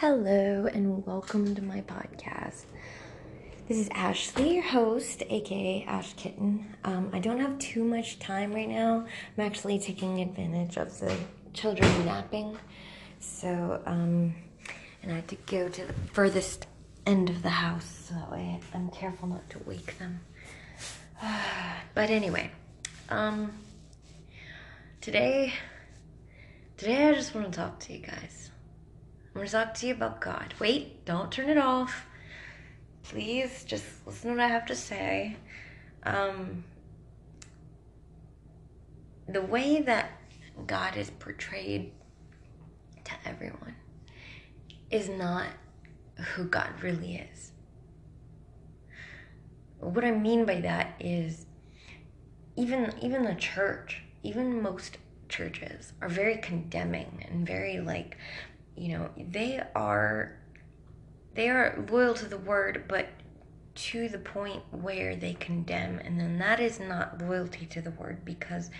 Hello, and welcome to my podcast. This is Ashley, your host, aka Ash Kitten. Um, I don't have too much time right now. I'm actually taking advantage of the children napping. So, um, and I had to go to the furthest end of the house so that way I'm careful not to wake them. but anyway, um, today, today I just want to talk to you guys. I'm gonna talk to you about God. Wait, don't turn it off. Please, just listen to what I have to say. Um, the way that God is portrayed to everyone is not who God really is. What I mean by that is even even the church, even most churches are very condemning and very like you know, they are they are loyal to the word, but to the point where they condemn, and then that is not loyalty to the word because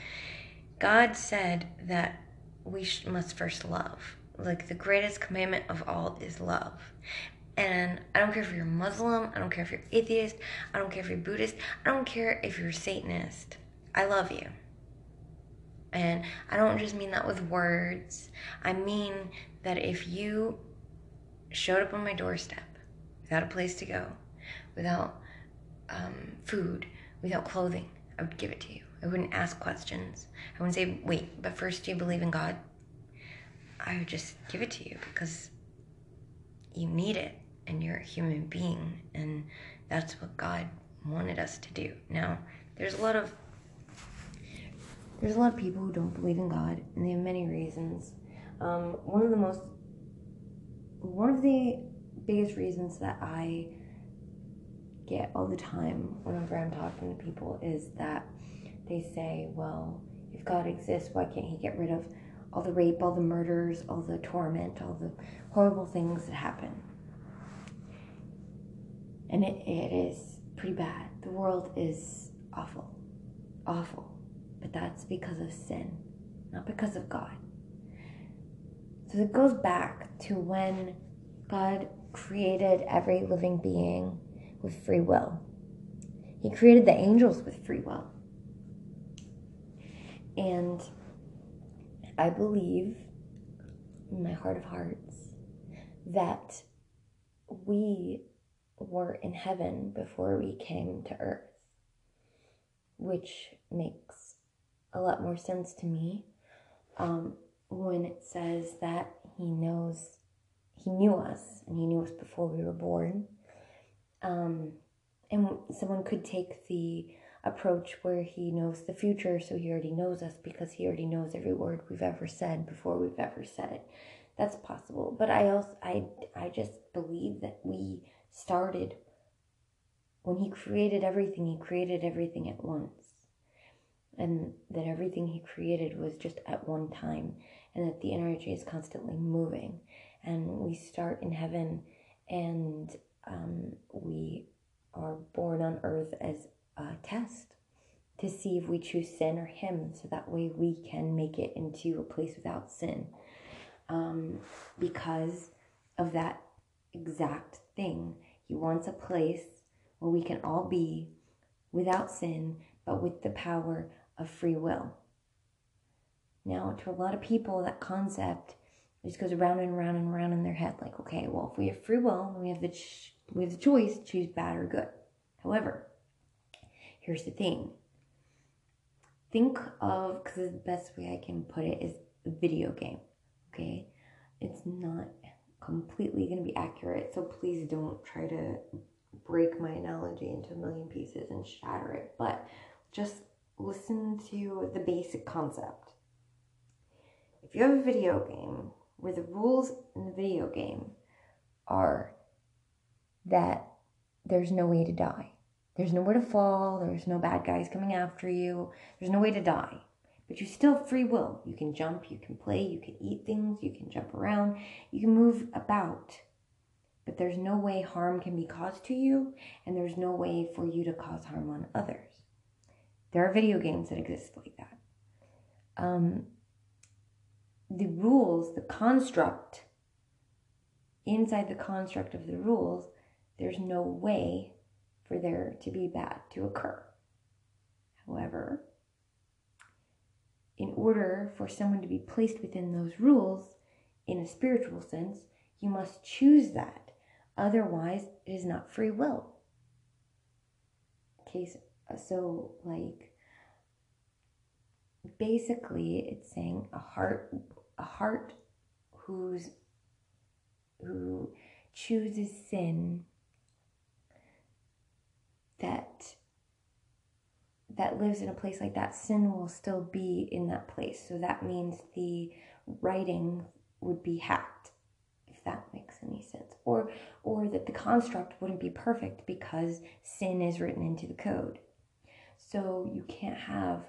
God said that we must first love. Like the greatest commandment of all is love. And I don't care if you're Muslim, I don't care if you're atheist, I don't care if you're Buddhist, I don't care if you're Satanist. I love you. And I don't just mean that with words. I mean that if you showed up on my doorstep without a place to go, without um, food, without clothing, I would give it to you. I wouldn't ask questions. I wouldn't say, wait, but first, do you believe in God? I would just give it to you because you need it and you're a human being, and that's what God wanted us to do. Now, there's a lot of there's a lot of people who don't believe in God, and they have many reasons. Um, one of the most, one of the biggest reasons that I get all the time whenever I'm talking to people is that they say, well, if God exists, why can't He get rid of all the rape, all the murders, all the torment, all the horrible things that happen? And it, it is pretty bad. The world is awful. Awful. But that's because of sin, not because of God. So it goes back to when God created every living being with free will. He created the angels with free will. And I believe in my heart of hearts that we were in heaven before we came to earth, which makes a lot more sense to me. Um, when it says that he knows, he knew us and he knew us before we were born. Um, and someone could take the approach where he knows the future, so he already knows us because he already knows every word we've ever said before we've ever said it. That's possible. But I also, I, I just believe that we started when he created everything, he created everything at once and that everything he created was just at one time and that the energy is constantly moving. And we start in heaven and um, we are born on earth as a test to see if we choose sin or him so that way we can make it into a place without sin. Um, because of that exact thing. He wants a place where we can all be without sin but with the power of free will. Now, to a lot of people, that concept just goes around and around and around in their head. Like, okay, well, if we have free will, we have the ch- we have the choice to choose bad or good. However, here's the thing. Think of because the best way I can put it is a video game. Okay, it's not completely going to be accurate, so please don't try to break my analogy into a million pieces and shatter it. But just listen to the basic concept. If you have a video game where the rules in the video game are that there's no way to die, there's nowhere to fall, there's no bad guys coming after you, there's no way to die. But you still have free will. You can jump, you can play, you can eat things, you can jump around, you can move about. But there's no way harm can be caused to you, and there's no way for you to cause harm on others. There are video games that exist like that. Um, the rules, the construct inside the construct of the rules, there's no way for there to be bad to occur. However, in order for someone to be placed within those rules in a spiritual sense, you must choose that. Otherwise, it is not free will. Okay, uh, so like basically it's saying a heart a heart who's who chooses sin that that lives in a place like that sin will still be in that place. So that means the writing would be hacked if that makes any sense. Or or that the construct wouldn't be perfect because sin is written into the code. So you can't have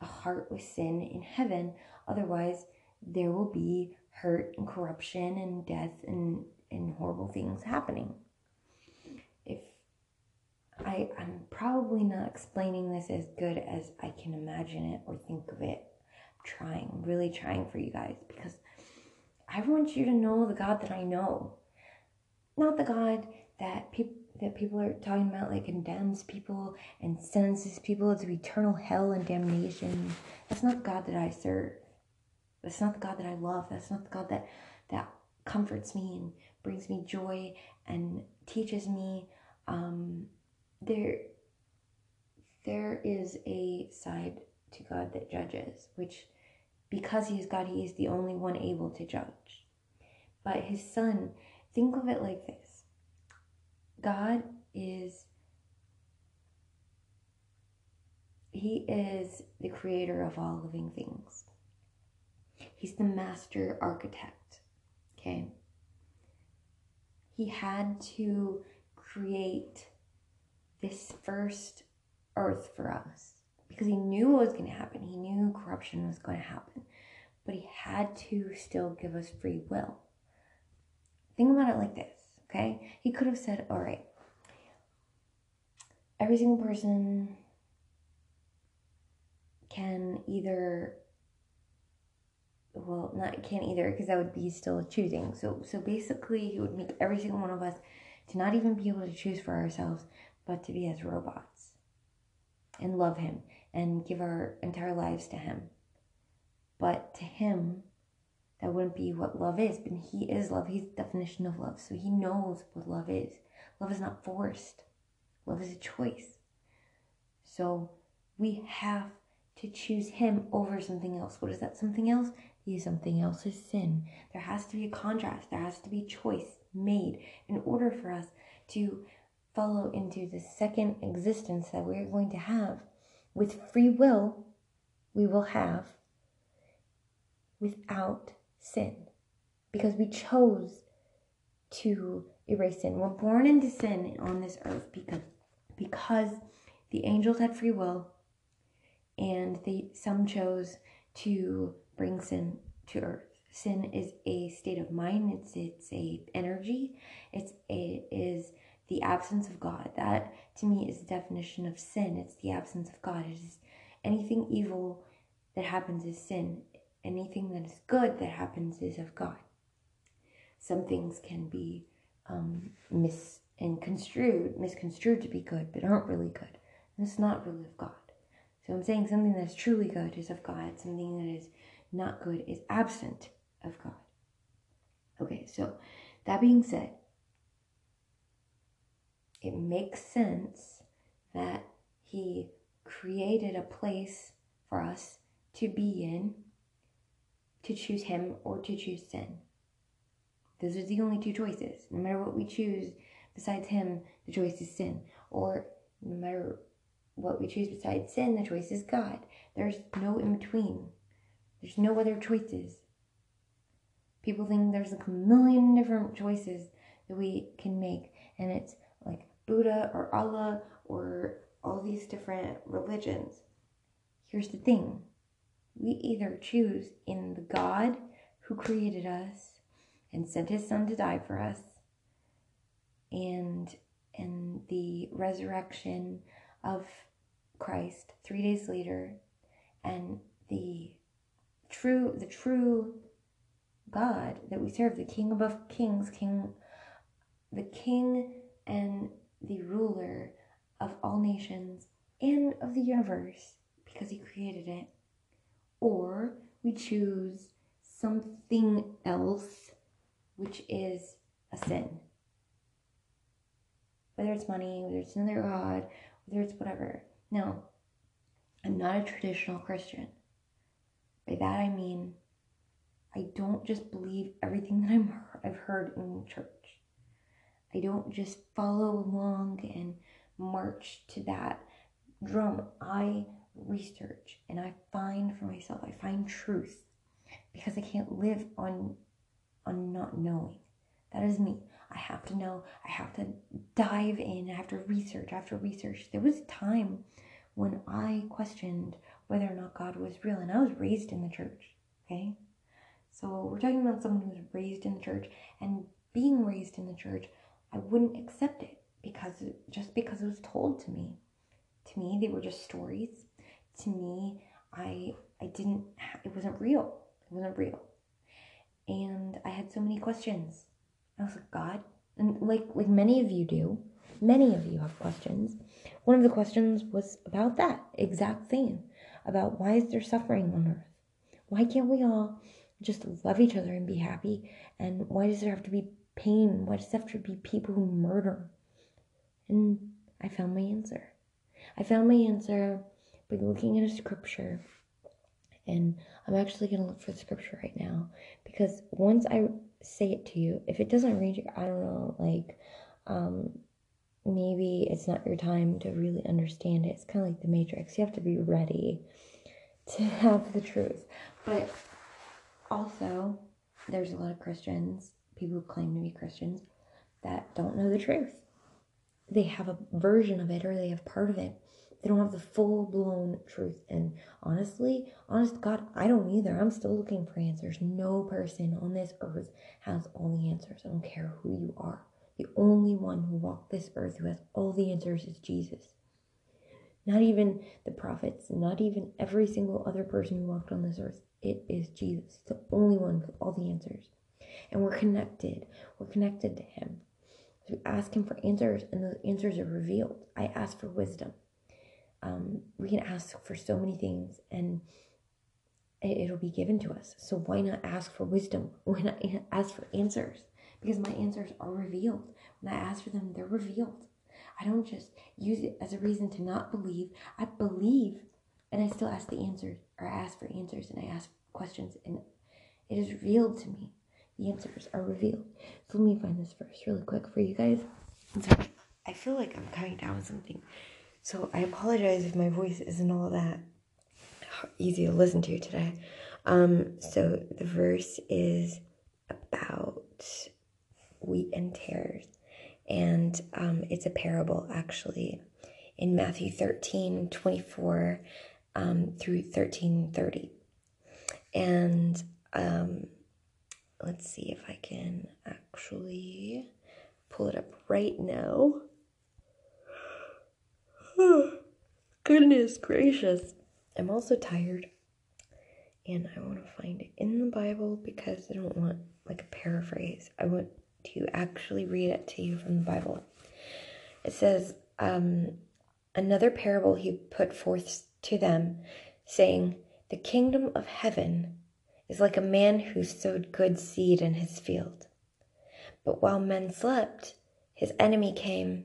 a heart with sin in heaven. Otherwise there will be hurt and corruption and death and, and horrible things happening. If I, I'm probably not explaining this as good as I can imagine it or think of it. I'm trying, really trying for you guys because I want you to know the God that I know. Not the God that people that people are talking about like condemns people and sentences people to eternal hell and damnation. That's not the God that I serve. That's not the God that I love. That's not the God that that comforts me and brings me joy and teaches me. Um, there, there is a side to God that judges, which, because He is God, He is the only one able to judge. But His Son, think of it like this: God is. He is the creator of all living things. He's the master architect. Okay. He had to create this first earth for us because he knew what was going to happen. He knew corruption was going to happen, but he had to still give us free will. Think about it like this, okay? He could have said, all right, every single person can either well not can't either because that would be still choosing. So so basically he would make every single one of us to not even be able to choose for ourselves but to be as robots and love him and give our entire lives to him. But to him that wouldn't be what love is but he is love. He's the definition of love. So he knows what love is. Love is not forced. Love is a choice. So we have to choose him over something else. What is that something else be something else's sin. There has to be a contrast, there has to be choice made in order for us to follow into the second existence that we're going to have. With free will, we will have without sin because we chose to erase sin. We're born into sin on this earth because because the angels had free will and they some chose to bring sin to earth. Sin is a state of mind. It's it's a energy. It's it is the absence of God. That to me is the definition of sin. It's the absence of God. It is anything evil that happens is sin. Anything that is good that happens is of God. Some things can be um, mis and construed, misconstrued to be good, but aren't really good. And it's not really of God. So I'm saying something that's truly good is of God. Something that is not good is absent of God. Okay, so that being said, it makes sense that He created a place for us to be in, to choose Him or to choose sin. Those are the only two choices. No matter what we choose besides Him, the choice is sin. Or no matter what we choose besides sin, the choice is God. There's no in between. There's no other choices. People think there's like a million different choices that we can make, and it's like Buddha or Allah or all these different religions. Here's the thing we either choose in the God who created us and sent his son to die for us and and the resurrection of Christ 3 days later and the true the true God that we serve, the King above kings, King, the King and the ruler of all nations and of the universe because he created it. Or we choose something else, which is a sin. Whether it's money, whether it's another God, whether it's whatever. Now, I'm not a traditional Christian. By that I mean, I don't just believe everything that I'm, I've heard in church. I don't just follow along and march to that drum. I research and I find for myself, I find truth because I can't live on on not knowing. That is me. I have to know. I have to dive in. I have to research. I have to research. There was a time when I questioned whether or not God was real, and I was raised in the church. Okay, so we're talking about someone who was raised in the church, and being raised in the church, I wouldn't accept it because just because it was told to me. To me, they were just stories. To me, I I didn't. It wasn't real. It wasn't real. And I had so many questions. I was like, God, and like like many of you do, many of you have questions. One of the questions was about that exact thing, about why is there suffering on earth? Why can't we all just love each other and be happy? And why does there have to be pain? Why does there have to be people who murder? And I found my answer. I found my answer by looking at a scripture. And I'm actually going to look for the scripture right now because once I say it to you, if it doesn't you, I don't know, like, um, maybe it's not your time to really understand it. It's kind of like the Matrix. You have to be ready to have the truth. But also, there's a lot of Christians, people who claim to be Christians, that don't know the truth. They have a version of it or they have part of it. They don't have the full blown truth. And honestly, honest God, I don't either. I'm still looking for answers. No person on this earth has all the answers. I don't care who you are. The only one who walked this earth who has all the answers is Jesus. Not even the prophets, not even every single other person who walked on this earth. It is Jesus, the only one with all the answers. And we're connected. We're connected to Him. So we ask Him for answers, and those answers are revealed. I ask for wisdom. Um, we can ask for so many things, and it'll be given to us. So why not ask for wisdom? Why not ask for answers? Because my answers are revealed. When I ask for them, they're revealed. I don't just use it as a reason to not believe. I believe and I still ask the answers or I ask for answers and I ask questions and it is revealed to me. The answers are revealed. So let me find this verse really quick for you guys. Sorry. I feel like I'm coming down with something. So I apologize if my voice isn't all that easy to listen to today. Um, so the verse is about wheat and tares and um, it's a parable actually in Matthew 13 24 um, through 13 30. And um, let's see if I can actually pull it up right now. Goodness gracious. I'm also tired and I want to find it in the Bible because I don't want like a paraphrase. I want to actually read it to you from the Bible. It says, um, Another parable he put forth to them, saying, The kingdom of heaven is like a man who sowed good seed in his field. But while men slept, his enemy came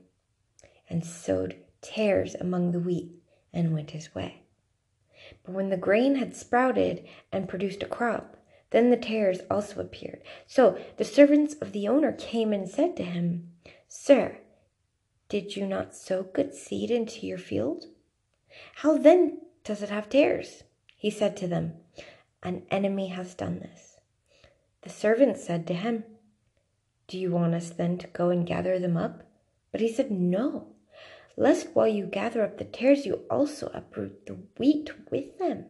and sowed tares among the wheat and went his way. But when the grain had sprouted and produced a crop, then the tares also appeared. So the servants of the owner came and said to him, Sir, did you not sow good seed into your field? How then does it have tares? He said to them, An enemy has done this. The servants said to him, Do you want us then to go and gather them up? But he said, No, lest while you gather up the tares, you also uproot the wheat with them.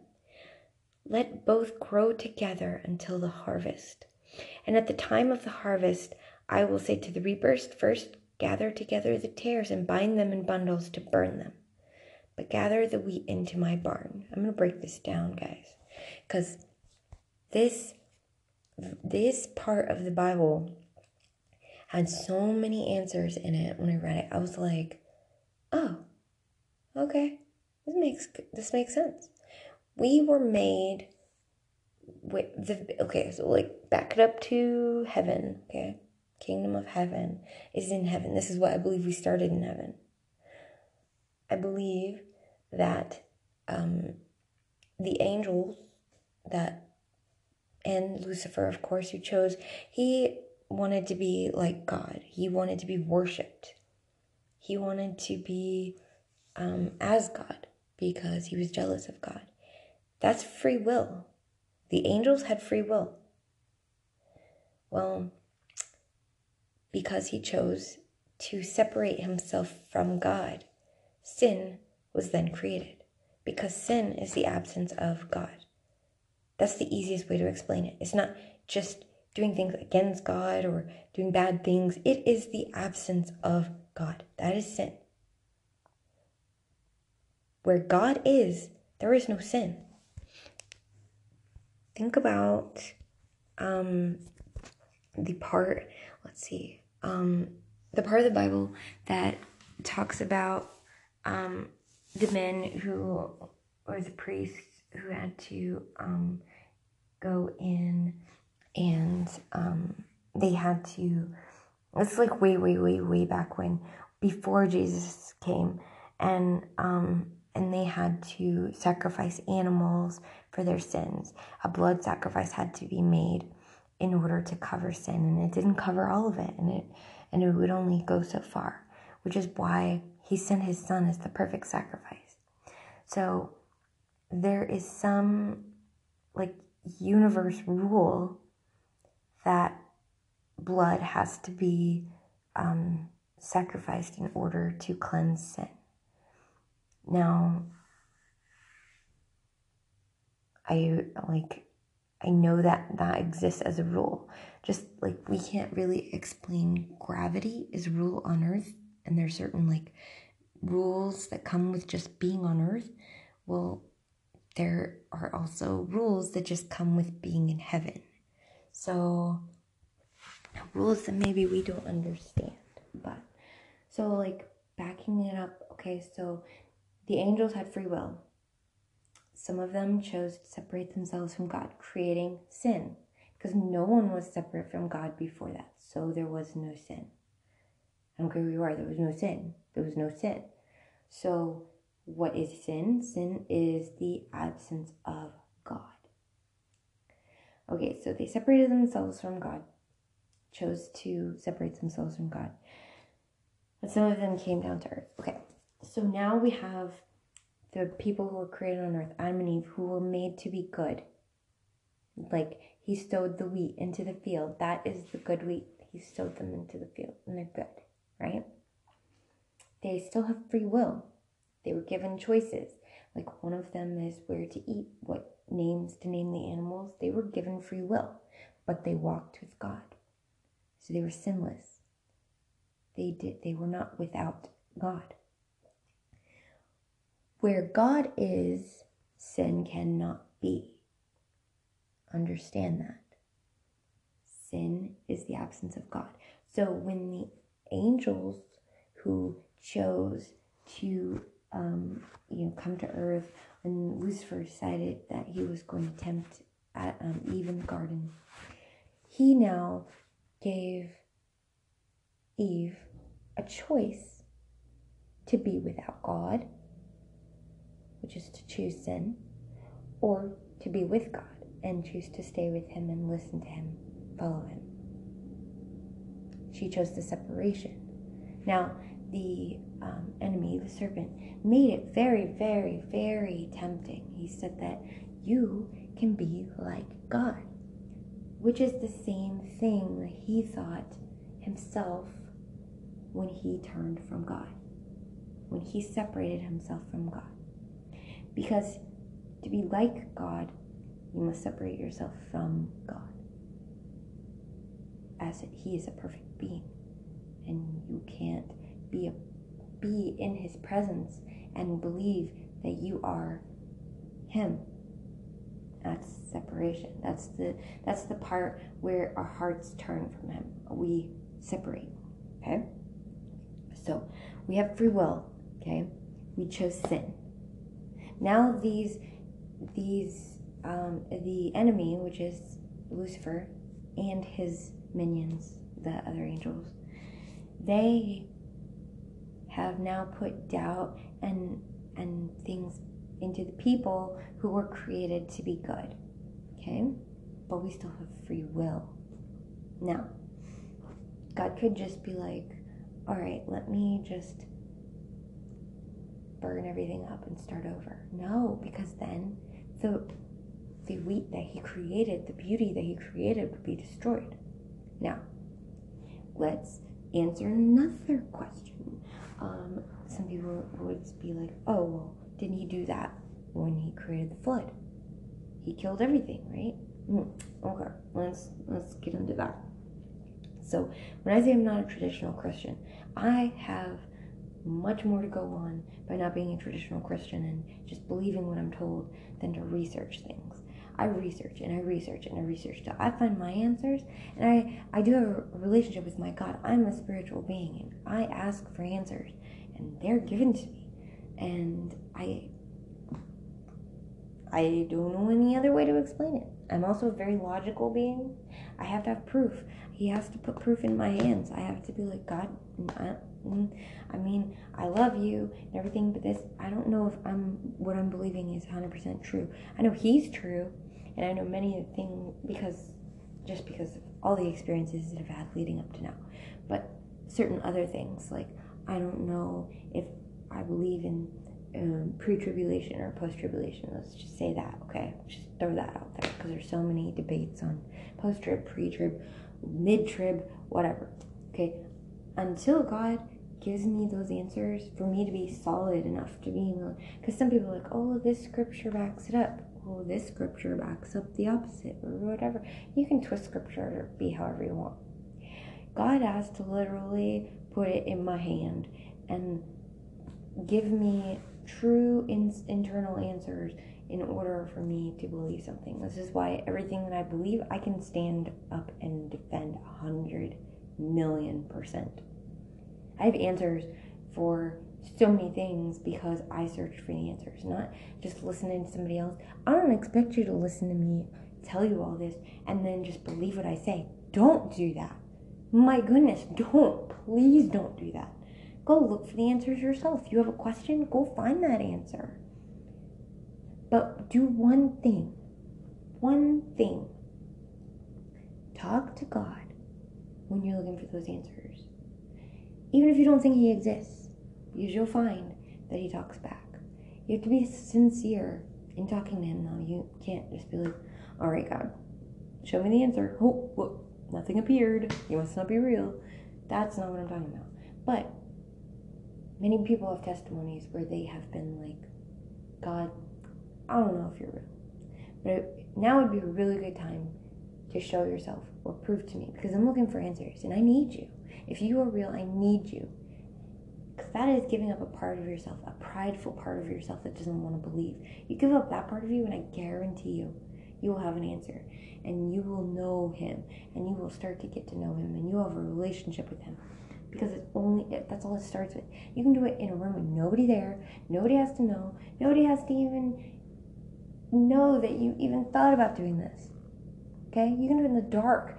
Let both grow together until the harvest. And at the time of the harvest, I will say to the reapers, First gather together the tares and bind them in bundles to burn them. But gather the wheat into my barn. I'm going to break this down, guys, because this this part of the Bible had so many answers in it when I read it. I was like, oh, okay, this makes this makes sense. We were made with the okay, so like back it up to heaven, okay? Kingdom of heaven is in heaven. This is what I believe we started in heaven. I believe that um, the angels that and Lucifer, of course, who chose, he wanted to be like God. He wanted to be worshipped. He wanted to be um, as God because he was jealous of God. That's free will. The angels had free will. Well, because he chose to separate himself from God, sin was then created because sin is the absence of God. That's the easiest way to explain it. It's not just doing things against God or doing bad things, it is the absence of God. That is sin. Where God is, there is no sin. Think about um, the part, let's see, um, the part of the Bible that talks about um, the men who, or the priests who had to um, go in and um, they had to, it's like way, way, way, way back when, before Jesus came, and um, and they had to sacrifice animals for their sins. A blood sacrifice had to be made in order to cover sin, and it didn't cover all of it, and it and it would only go so far, which is why he sent his son as the perfect sacrifice. So there is some like universe rule that blood has to be um, sacrificed in order to cleanse sin. Now, I like I know that that exists as a rule. Just like we can't really explain gravity is rule on earth and there's certain like rules that come with just being on earth. Well, there are also rules that just come with being in heaven. So, rules that maybe we don't understand. But, so like backing it up, okay, so the angels had free will. Some of them chose to separate themselves from God, creating sin, because no one was separate from God before that. So there was no sin. I don't care who you are, there was no sin. There was no sin. So what is sin? Sin is the absence of God. Okay, so they separated themselves from God, chose to separate themselves from God. And some of them came down to earth. Okay, so now we have the people who were created on earth, Adam and Eve, who were made to be good. Like he stowed the wheat into the field. That is the good wheat. He stowed them into the field, and they're good, right? They still have free will. They were given choices. Like one of them is where to eat, what names to name the animals. They were given free will, but they walked with God. So they were sinless. They did they were not without God. Where God is, sin cannot be. Understand that. Sin is the absence of God. So when the angels who chose to um, you know, come to earth. And Lucifer decided that he was going to tempt um, Eve in the garden. He now gave Eve a choice to be without God, which is to choose sin, or to be with God and choose to stay with Him and listen to Him, follow Him. She chose the separation. Now, the um, enemy, the serpent, made it very, very, very tempting. He said that you can be like God, which is the same thing that he thought himself when he turned from God, when he separated himself from God. Because to be like God, you must separate yourself from God, as he is a perfect being, and you can't be a, be in his presence and believe that you are him. That's separation. That's the that's the part where our hearts turn from him. We separate. Okay? So we have free will, okay? We chose sin. Now these these um, the enemy, which is Lucifer, and his minions, the other angels, they have now put doubt and and things into the people who were created to be good. Okay? But we still have free will. Now, God could just be like, all right, let me just burn everything up and start over. No, because then the the wheat that he created, the beauty that he created would be destroyed. Now, let's answer another question. Um, some people would be like, oh, well, didn't he do that when he created the flood? He killed everything, right? Mm, okay, let's let's get into that. So when I say I'm not a traditional Christian, I have much more to go on by not being a traditional Christian and just believing what I'm told than to research things. I research and I research and I research till I find my answers and I, I do have a relationship with my God. I'm a spiritual being and I ask for answers and they're given to me. And I I don't know any other way to explain it. I'm also a very logical being. I have to have proof. He has to put proof in my hands. I have to be like, God, mm, I mean, I love you and everything, but this, I don't know if I'm, what I'm believing is 100% true. I know He's true, and I know many things because, just because of all the experiences that I've had leading up to now. But certain other things, like, I don't know if I believe in um, pre-tribulation or post-tribulation. Let's just say that, okay? Just throw that out there because there's so many debates on post-trib, pre-trib, mid-trib, whatever. Okay, until God gives me those answers for me to be solid enough to be, because some people are like, oh, this scripture backs it up. oh this scripture backs up the opposite, or whatever. You can twist scripture or be however you want. God has to literally put it in my hand and give me true in- internal answers in order for me to believe something. This is why everything that I believe, I can stand up and defend a hundred million percent. I have answers for so many things because I searched for the answers, not just listening to somebody else. I don't expect you to listen to me tell you all this and then just believe what I say. Don't do that. My goodness, don't. Please don't do that. Go look for the answers yourself. You have a question, go find that answer. But do one thing. One thing. Talk to God when you're looking for those answers. Even if you don't think He exists, because you'll find that He talks back. You have to be sincere in talking to Him now. You can't just be like, all right, God, show me the answer. Oh, look, nothing appeared. You must not be real. That's not what I'm talking about. But many people have testimonies where they have been like, God, I don't know if you're real. But it, now would be a really good time to show yourself or prove to me because I'm looking for answers and I need you. If you are real, I need you. Because that is giving up a part of yourself, a prideful part of yourself that doesn't want to believe. You give up that part of you, and I guarantee you, you will have an answer. And you will know Him. And you will start to get to know Him. And you will have a relationship with Him because it's only that's all it starts with. You can do it in a room with nobody there. Nobody has to know. Nobody has to even know that you even thought about doing this. Okay? You can do it in the dark.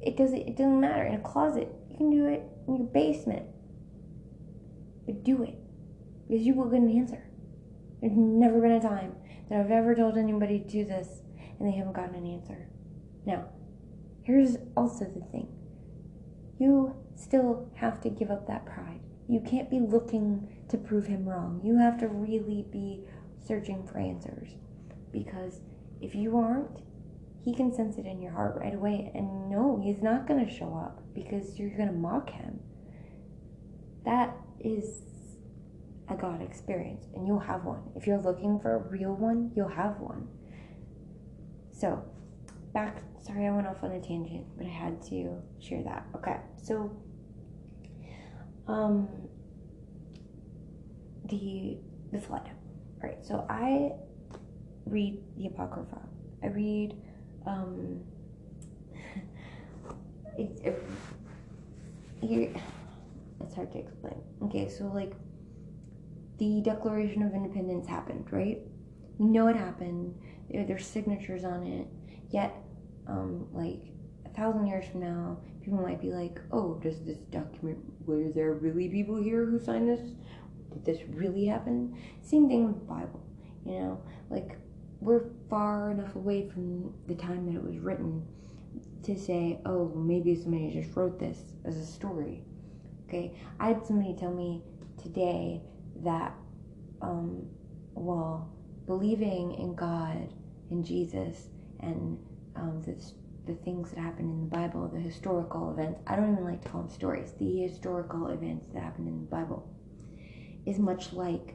It doesn't it doesn't matter. In a closet. You can do it in your basement. But do it. Because you will get an answer. There's never been a time that I've ever told anybody to do this and they haven't gotten an answer. Now, here's also the thing you still have to give up that pride. You can't be looking to prove him wrong. You have to really be searching for answers. Because if you aren't, he can sense it in your heart right away. And no, he's not going to show up because you're going to mock him. That is a God experience, and you'll have one. If you're looking for a real one, you'll have one. So, back sorry I went off on a tangent, but I had to share that. Okay, so um the the flood. All right, so I read the Apocrypha. I read, um, it's, it, here, it's hard to explain. Okay, so like, the Declaration of Independence happened, right? We know it happened. There's signatures on it. Yet, um, like a thousand years from now, people might be like, "Oh, does this document? Were there really people here who signed this? Did this really happen?" Same thing with the Bible. You know, like we're far enough away from the time that it was written to say, "Oh, maybe somebody just wrote this as a story." Okay, I had somebody tell me today that, um, well, believing in God and Jesus and um, the, the things that happen in the Bible, the historical events, I don't even like to call them stories, the historical events that happen in the Bible, is much like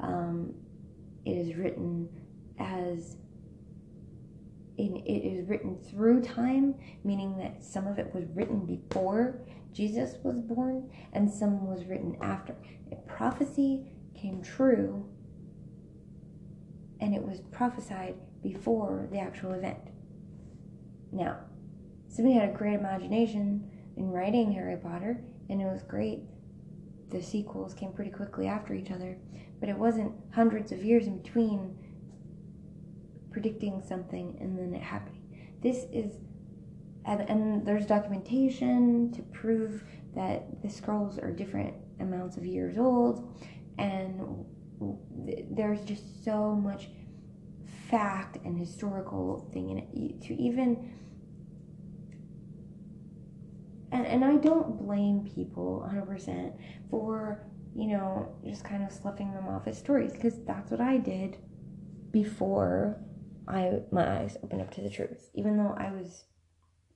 Um, it is written as in, it is written through time, meaning that some of it was written before Jesus was born and some was written after. A prophecy came true and it was prophesied before the actual event. Now, somebody had a great imagination in writing Harry Potter, and it was great. The sequels came pretty quickly after each other, but it wasn't hundreds of years in between predicting something and then it happening. This is, and, and there's documentation to prove that the scrolls are different amounts of years old, and there's just so much fact and historical thing in it to even and, and I don't blame people 100% for, you know, just kind of sloughing them off as stories because that's what I did before I my eyes opened up to the truth. Even though I was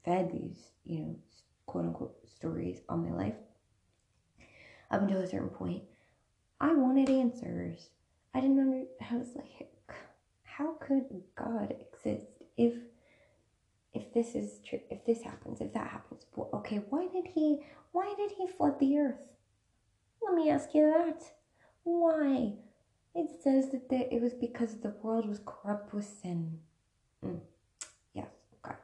fed these, you know, quote unquote stories all my life, up until a certain point, I wanted answers. I didn't under. I was like, how could God exist if if this is true? If this happens, if that happens, well, okay, why did he? Why did he flood the earth? Let me ask you that. Why? It says that it was because the world was corrupt with sin. Mm. Yes, okay.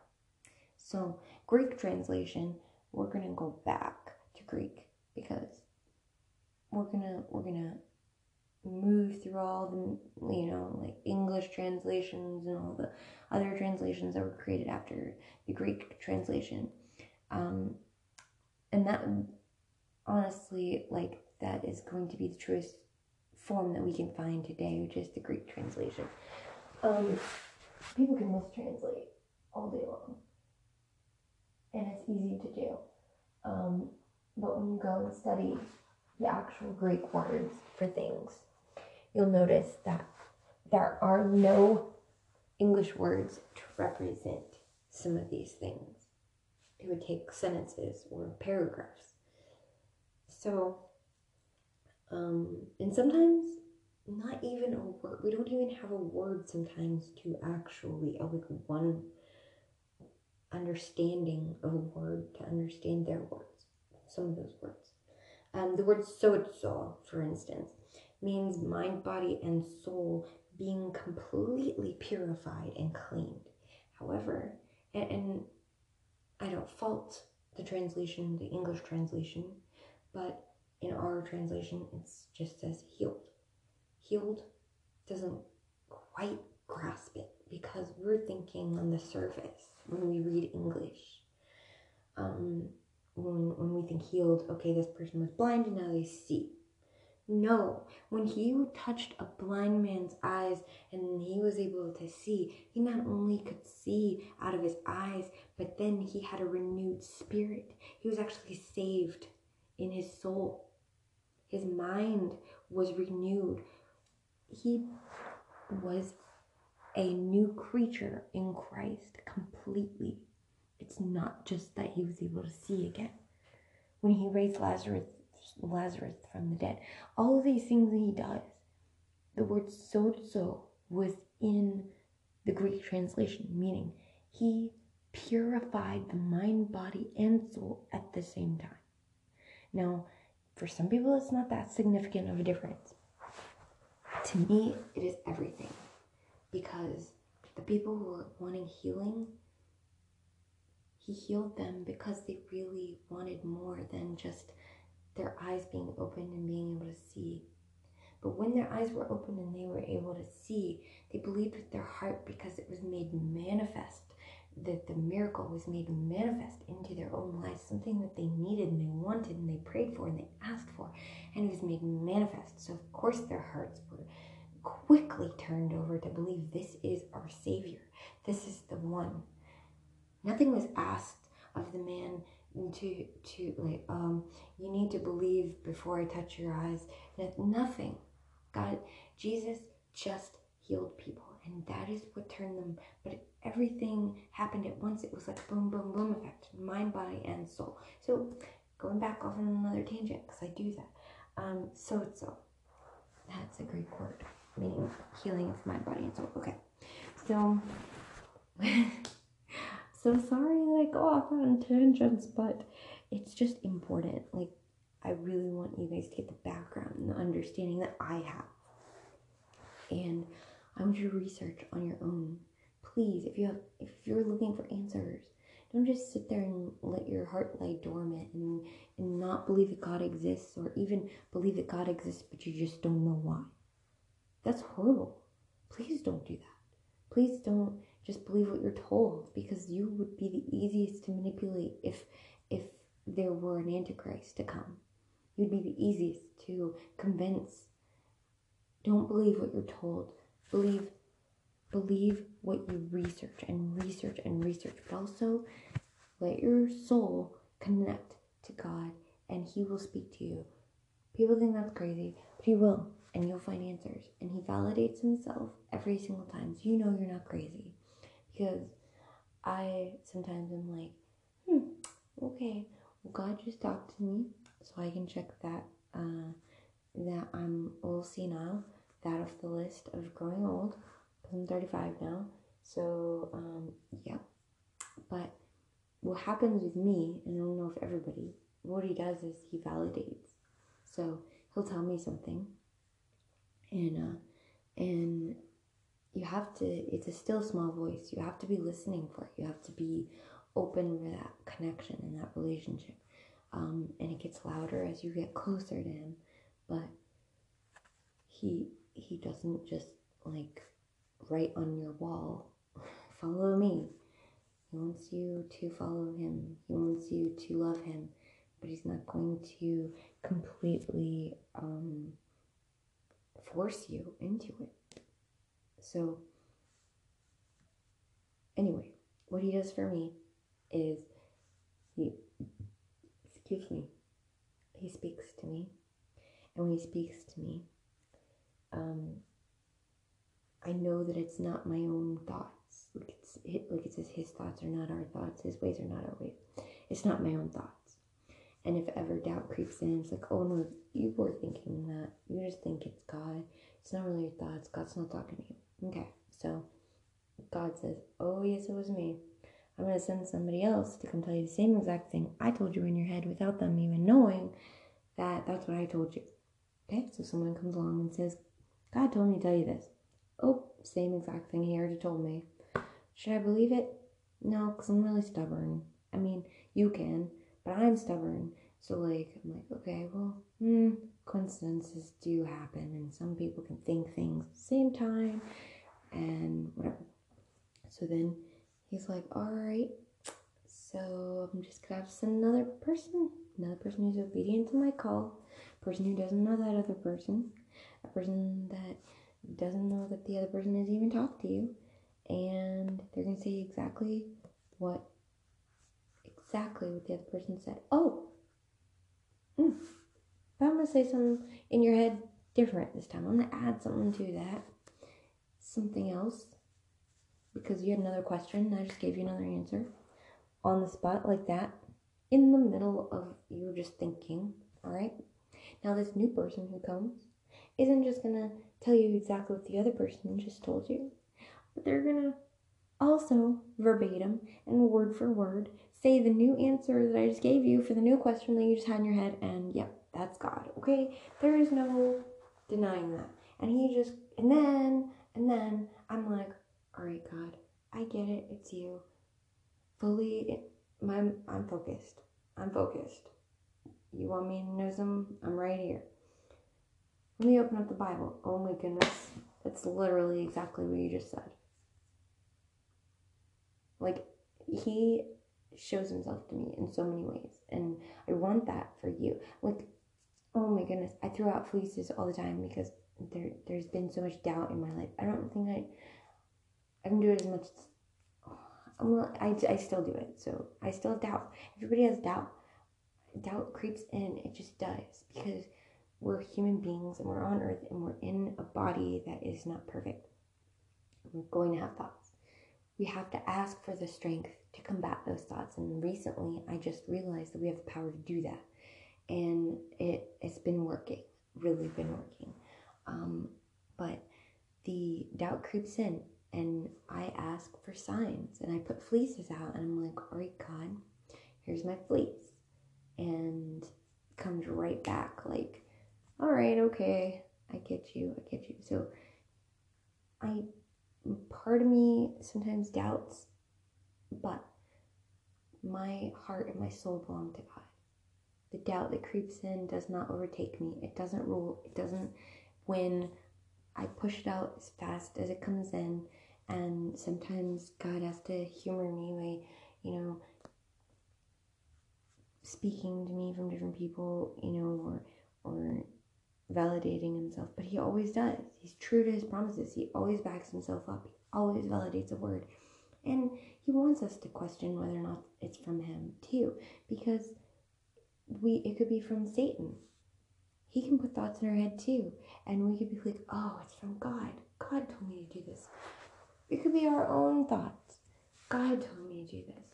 So Greek translation, we're gonna go back to Greek because we're gonna we're gonna move through all the you know like english translations and all the other translations that were created after the greek translation um and that honestly like that is going to be the truest form that we can find today which is the greek translation um people can mistranslate all day long and it's easy to do um but when you go and study the actual Greek words for things, you'll notice that there are no English words to represent some of these things. It would take sentences or paragraphs. So, um, and sometimes not even a word, we don't even have a word sometimes to actually, uh, like one understanding of a word to understand their words, some of those words. Um, the word sozo, for instance, means mind, body, and soul being completely purified and cleaned. However, and, and I don't fault the translation, the English translation, but in our translation, it just says healed. Healed doesn't quite grasp it because we're thinking on the surface when we read English. Um, when, when we think healed, okay, this person was blind and now they see. No, when he touched a blind man's eyes and he was able to see, he not only could see out of his eyes, but then he had a renewed spirit. He was actually saved in his soul. His mind was renewed. He was a new creature in Christ completely. It's not just that he was able to see again. When he raised Lazarus Lazarus from the dead. All of these things that he does. The word sozo was in the Greek translation, meaning he purified the mind, body, and soul at the same time. Now, for some people, it's not that significant of a difference. To me, it is everything because the people who were wanting healing, he healed them because they really wanted more than just their eyes being opened and being able to see. But when their eyes were opened and they were able to see, they believed with their heart because it was made manifest, that the miracle was made manifest into their own lives, something that they needed and they wanted and they prayed for and they asked for, and it was made manifest. So, of course, their hearts were quickly turned over to believe this is our Savior, this is the one. Nothing was asked of the man to to like um you need to believe before I touch your eyes. Nothing. God, Jesus just healed people, and that is what turned them. But everything happened at once. It was like boom, boom, boom effect, mind, body, and soul. So going back off on another tangent because I do that. Um, so so that's a Greek word meaning healing of mind, body, and soul. Okay, so. so sorry that I go off on tangents, but it's just important. Like, I really want you guys to get the background and the understanding that I have. And I want you to research on your own. Please, if you have if you're looking for answers, don't just sit there and let your heart lie dormant and, and not believe that God exists or even believe that God exists but you just don't know why. That's horrible. Please don't do that. Please don't just believe what you're told because you would be the easiest to manipulate if if there were an antichrist to come you'd be the easiest to convince don't believe what you're told believe believe what you research and research and research but also let your soul connect to god and he will speak to you. People think that's crazy but he will and you'll find answers. And he validates himself every single time so you know you're not crazy. Because I sometimes am like, hmm, okay, well, God just talked to me, so I can check that uh, that I'm a little senile, that off the list of growing old, I'm 35 now. So um, yeah, but what happens with me, and I don't know if everybody, what he does is he validates. So he'll tell me something, and uh, and you have to it's a still small voice. You have to be listening for it. You have to be open for that connection and that relationship. Um, and it gets louder as you get closer to him. But he he doesn't just like write on your wall. Follow me. He wants you to follow him. He wants you to love him. But he's not going to completely um, force you into it. So, anyway, what he does for me is he, excuse me, he speaks to me. And when he speaks to me, um, I know that it's not my own thoughts. Like it's like it says, his thoughts are not our thoughts. His ways are not our ways. It's not my own thoughts. And if ever doubt creeps in, it's like, oh no, you were thinking that. You just think it's God. It's not really your thoughts. God's not talking to you. Okay, so God says, Oh, yes, it was me. I'm to send somebody else to come tell you the same exact thing I told you in your head without them even knowing that that's what I told you. Okay, so someone comes along and says, God told me to tell you this. Oh, same exact thing he already told me. Should I believe it? No, because I'm really stubborn. I mean, you can, but I'm stubborn. So, like, I'm like, okay, well, hmm, coincidences do happen, and some people can think things at the same time, and whatever. So then he's like, all right, so I'm just gonna have to send another person, another person who's obedient to my call, person who doesn't know that other person, a person that doesn't know that the other person has even talked to you, and they're gonna say exactly what exactly what the other person said. Oh, mm, but I'm gonna say something in your head different this time. I'm gonna add something to that, something else, because you had another question and I just gave you another answer on the spot like that in the middle of you just thinking, all right? Now, this new person who comes isn't just gonna tell you exactly what the other person just told you, but they're gonna also verbatim and word for word say the new answer that I just gave you for the new question that you just had in your head, and yep, that's God, okay? There is no denying that. And he just, and then, and then I'm like, all right, God, I get it, it's you. Fully, my, I'm focused. I'm focused. You want me to know some? I'm right here. Let me open up the Bible. Oh my goodness. It's literally exactly what you just said. Like, he shows himself to me in so many ways. And I want that for you. Like, oh my goodness, I throw out fleeces all the time because there there's been so much doubt in my life. I don't think I I can do it as much. I'm not, oh, I, I still do it, so I still doubt. Everybody has doubt. Doubt creeps in. It just does because we're human beings and we're on earth and we're in a body that is not perfect. We're going to have thoughts. We have to ask for the strength to combat those thoughts. And recently, I just realized that we have the power to do that, and it it's been working, really been working. Um, but the doubt creeps in, and I ask for signs, and I put fleeces out, and I'm like, all right, God, here's my fleece. And comes right back, like, okay, I get you, I get you. So I, part of me sometimes doubts, but my heart and my soul belong to God. The doubt that creeps in does not overtake me. It doesn't rule. It doesn't when I push it out as fast as it comes in. And sometimes God has to humor me by, you know, speaking to me from different people, you know, or or validating himself. But he always does. He's true to his promises. He always backs himself up. He always validates a word. And he wants us to question whether or not it's from him too. Because we it could be from Satan he can put thoughts in our head too. And we could be like, oh, it's from God. God told me to do this. It could be our own thoughts. God told me to do this.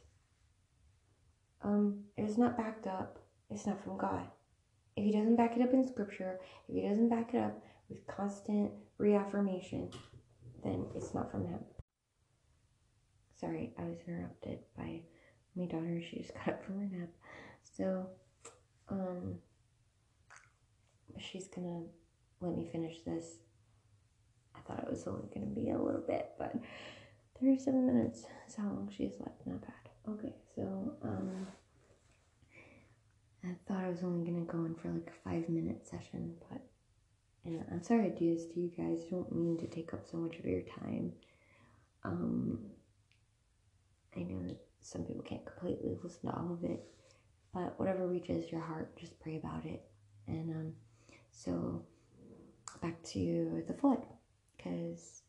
Um, it's not backed up, it's not from God. If he doesn't back it up in scripture, if he doesn't back it up with constant reaffirmation, then it's not from him. Sorry, I was interrupted by my daughter. She just got up from her nap. So, um, she's gonna let me finish this. I thought it was only gonna be a little bit, but 37 minutes is how long she has left. Not bad. Okay, so um, I thought I was only gonna go in for like a five minute session, but and I'm sorry to do this to you guys. I don't mean to take up so much of your time. Um, I know that some people can't completely listen to all of it, but whatever reaches your heart, just pray about it. And um, so back to the flood, because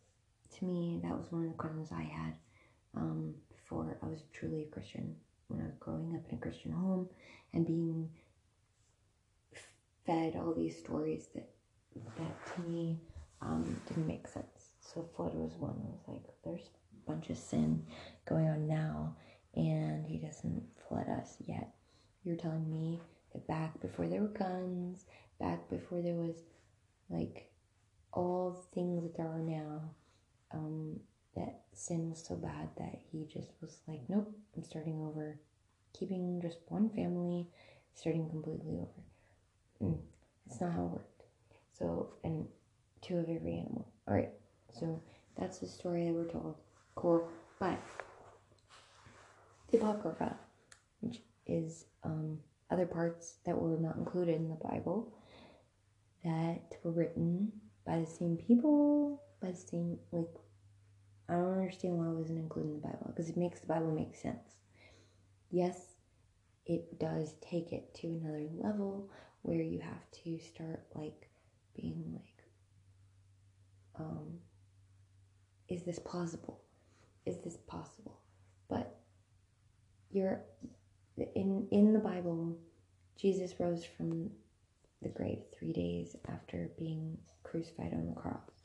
to me that was one of the questions I had um, before I was truly a Christian. When I was growing up in a Christian home and being fed all these stories that that to me um, didn't make sense. So flood was one. I was like, there's a bunch of sin going on now, and he doesn't flood us yet. You're telling me that back before there were guns, back before there was like all things that there are now, um, that sin was so bad that he just was like, nope, I'm starting over, keeping just one family, starting completely over. Mm, it's not how it worked. So, and two of every animal. All right, so that's the story that we're told. Cool, but the Apocrypha, which is um, other parts that were not included in the Bible, that were written by the same people, by the same, like, I don't understand why it wasn't included in the Bible because it makes the Bible make sense. Yes, it does take it to another level where you have to start, like, being like, um, is this plausible? Is this possible? But you're in in the Bible, Jesus rose from the grave three days after being crucified on the cross.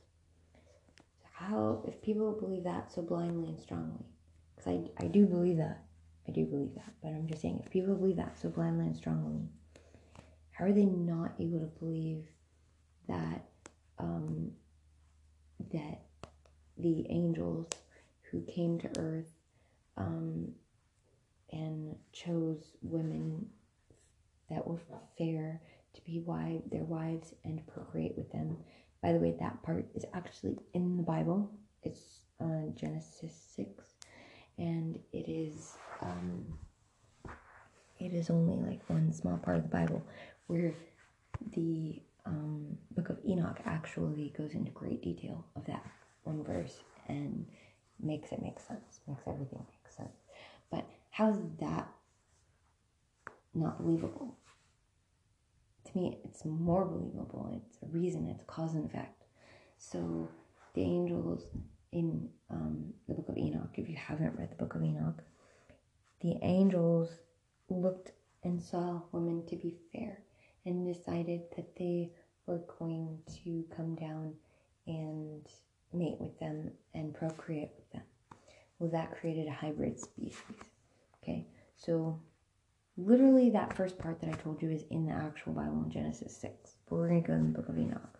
How if people believe that so blindly and strongly because I, I do believe that i do believe that but i'm just saying if people believe that so blindly and strongly how are they not able to believe that um, that the angels who came to earth um, and chose women that were fair to be wife, their wives and procreate with them. By the way, that part is actually in the Bible. It's uh, Genesis six, and it is um, it is only like one small part of the Bible where the um, book of Enoch actually goes into great detail of that one verse and makes it make sense, makes everything make sense. But how is that not believable? Me, it's more believable. It's a reason, it's cause and effect. So the angels in um, the book of Enoch, if you haven't read the book of Enoch, the angels looked and saw women to be fair and decided that they were going to come down and mate with them and procreate with them. Well, that created a hybrid species. Okay, so literally that first part that I told you is in the actual Bible in Genesis 6, but we're going to go in the book of Enoch.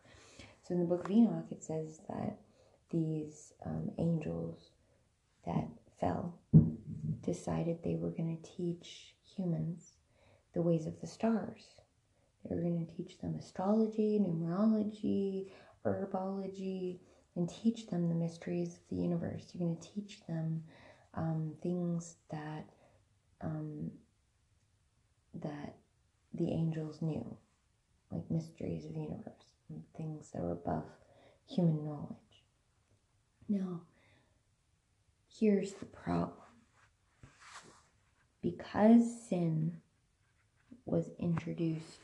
So in the book of Enoch, it says that these um, angels that fell decided they were going to teach humans the ways of the stars. They were going to teach them astrology, numerology, herbology, and teach them the mysteries of the universe. You're going to teach them um, things that um, that the angels knew, like mysteries of the universe, and things that were above human knowledge. Now, here's the problem. Because sin was introduced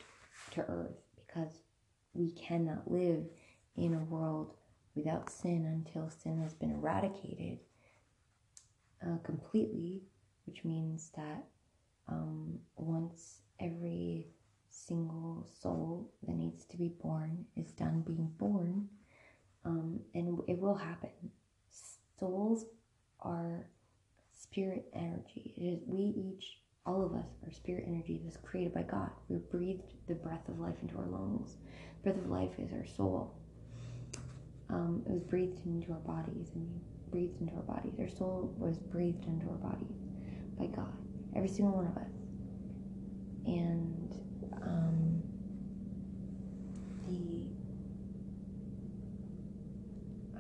to earth, because we cannot live in a world without sin until sin has been eradicated uh, completely, which means that um, once every single soul that needs to be born is done being born, um, and it will happen. Souls are spirit energy. It is we each, all of us, are spirit energy that's created by God. We breathed the breath of life into our lungs. breath of life is our soul. Um, it was breathed into our bodies, and we breathed into our bodies. Our soul was breathed into our bodies by God every single one of us. And um, the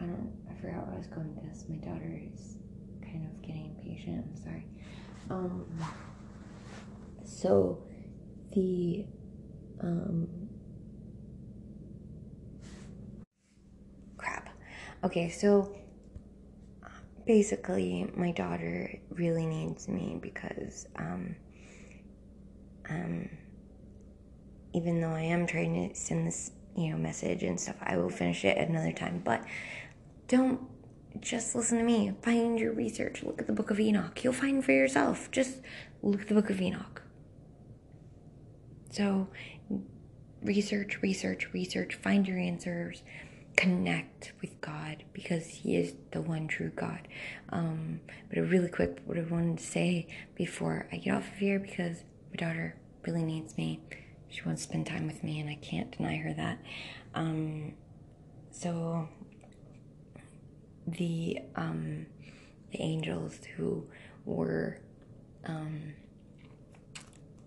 I don't I forgot where I was going with this. My daughter is kind of getting impatient. I'm sorry. Um, so the um, crap. Okay, so basically, my daughter really needs me because, um, um, even though I am trying to send this, you know, message and stuff, I will finish it another time. But don't just listen to me. Find your research. Look at the Book of Enoch. You'll find for yourself. Just look at the Book of Enoch. So, research, research, research. Find your answers connect with God because He is the one true God. Um, but really quick, what I wanted to say before I get off of here because my daughter really needs me. She wants to spend time with me, and I can't deny her that. Um, so the um, the angels who were um,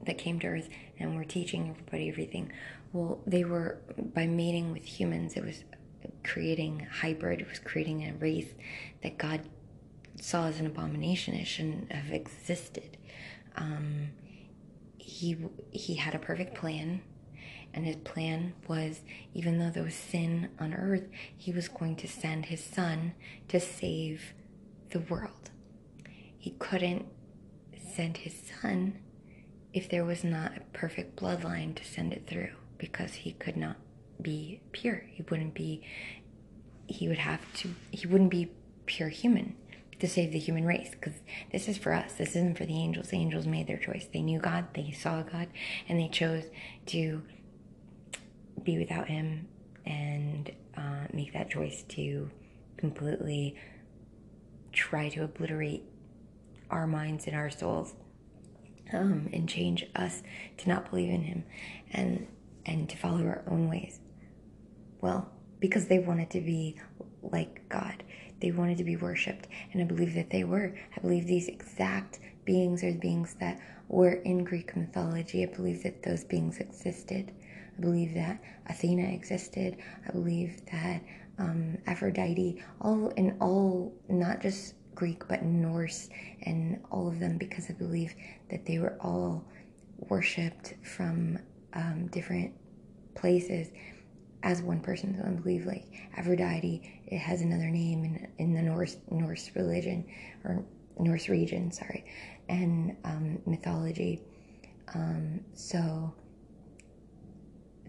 that came to Earth and were teaching everybody everything. Well, they were by mating with humans. It was creating hybrid, was creating a race that God saw as an abomination. It shouldn't have existed. Um, he he had a perfect plan, and his plan was even though there was sin on earth, he was going to send his son to save the world. He couldn't send his son if there was not a perfect bloodline to send it through because he could not be pure. He wouldn't be, he would have to, he wouldn't be pure human to save the human race because this is for us. This isn't for the angels. The angels made their choice. They knew God, they saw God, and they chose to be without Him and uh, make that choice to completely try to obliterate our minds and our souls um, and change us to not believe in him and and to follow our own ways well because they wanted to be like god. They wanted to be worshipped. And i believe that they were. I believe these exact beings are beings that were in greek mythology. I believe that those beings existed. I believe that athena existed. I believe that um, aphrodite all in all not just Greek, but Norse and all of them because I believe that they were all worshipped from um, different places as one person. So I believe like Aphrodite, it has another name in, in the Norse Norse religion or Norse region, sorry, and um, mythology. Um, so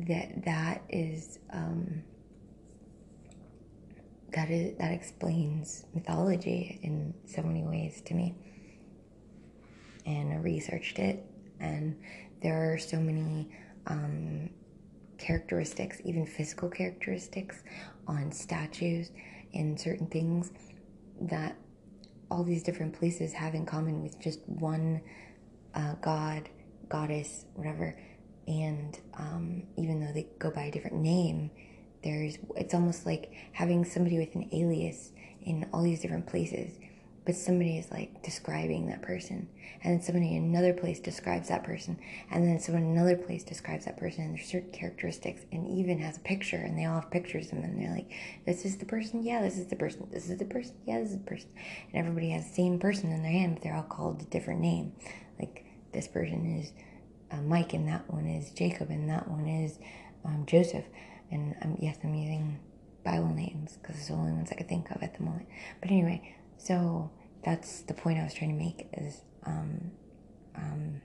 that that is um, that is that explains mythology in so many ways to me. And I researched it, and there are so many um, characteristics, even physical characteristics, on statues and certain things that all these different places have in common with just one uh, god, goddess, whatever. And um, even though they go by a different name, there's it's almost like having somebody with an alias in all these different places but somebody is like describing that person. And then somebody in another place describes that person. And then someone in another place describes that person. And there's certain characteristics and even has a picture and they all have pictures of them. And they're like this is the person. Yeah this is the person. This is the person. Yeah this is the person. And everybody has the same person in their hand but they're all called a different name. Like this person is uh, mike and that one is jacob and that one is um, joseph. And I'm, yes, I'm using Bible names because it's the only ones I could think of at the moment. But anyway, so that's the point I was trying to make is um, um,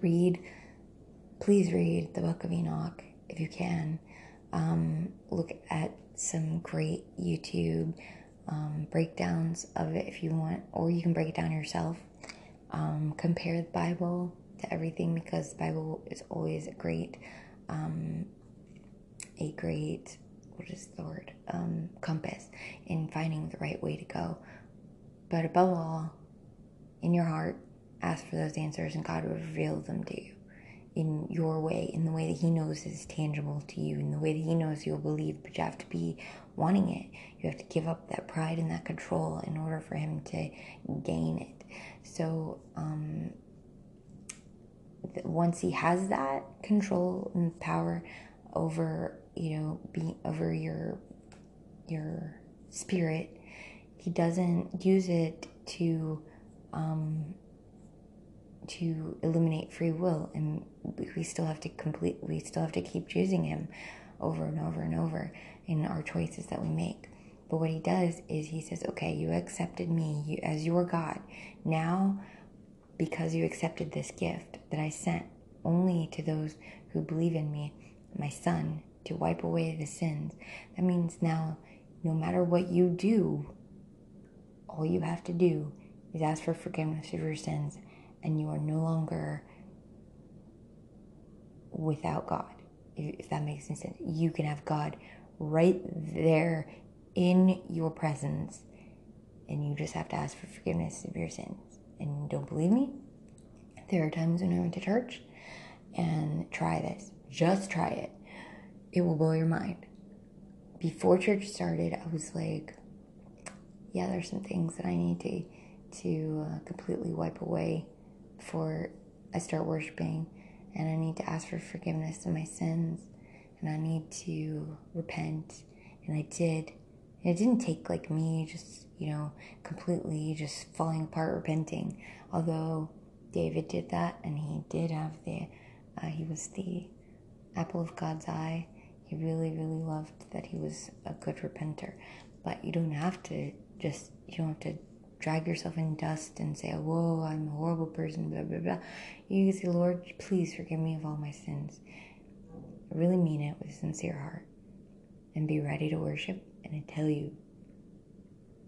read, please read the Book of Enoch if you can. Um, look at some great YouTube um, breakdowns of it if you want, or you can break it down yourself. Um, compare the Bible to everything because the Bible is always a great um, a great what is the word compass in finding the right way to go. But above all, in your heart, ask for those answers, and God will reveal them to you in your way, in the way that He knows is tangible to you, in the way that He knows you'll believe. But you have to be wanting it. You have to give up that pride and that control in order for Him to gain it. So, um, once He has that control and power over you know, be over your your spirit. He doesn't use it to um, to eliminate free will, and we still have to complete. We still have to keep choosing him over and over and over in our choices that we make. But what he does is he says, "Okay, you accepted me as your God. Now, because you accepted this gift that I sent only to those who believe in me, my son, to wipe away the sins. That means now, no matter what you do, all you have to do is ask for forgiveness of your sins, and you are no longer without God. If that makes any sense, you can have God right there in your presence, and you just have to ask for forgiveness of your sins. And don't believe me? There are times when I went to church and try this. Just try it it will blow your mind. Before church started, I was like, yeah, there's some things that I need to to uh, completely wipe away before I start worshiping, and I need to ask for forgiveness of my sins, and I need to repent, and I did. And it didn't take like me just you know completely just falling apart repenting, although David did that, and he did have the uh, he was the apple of God's eye. He really, really loved that he was a good repenter. But you don't have to just, you don't have to drag yourself in dust and say, Whoa, I'm a horrible person, blah, blah, blah. You can say, Lord, please forgive me of all my sins. I Really mean it with a sincere heart. And be ready to worship. And I tell you,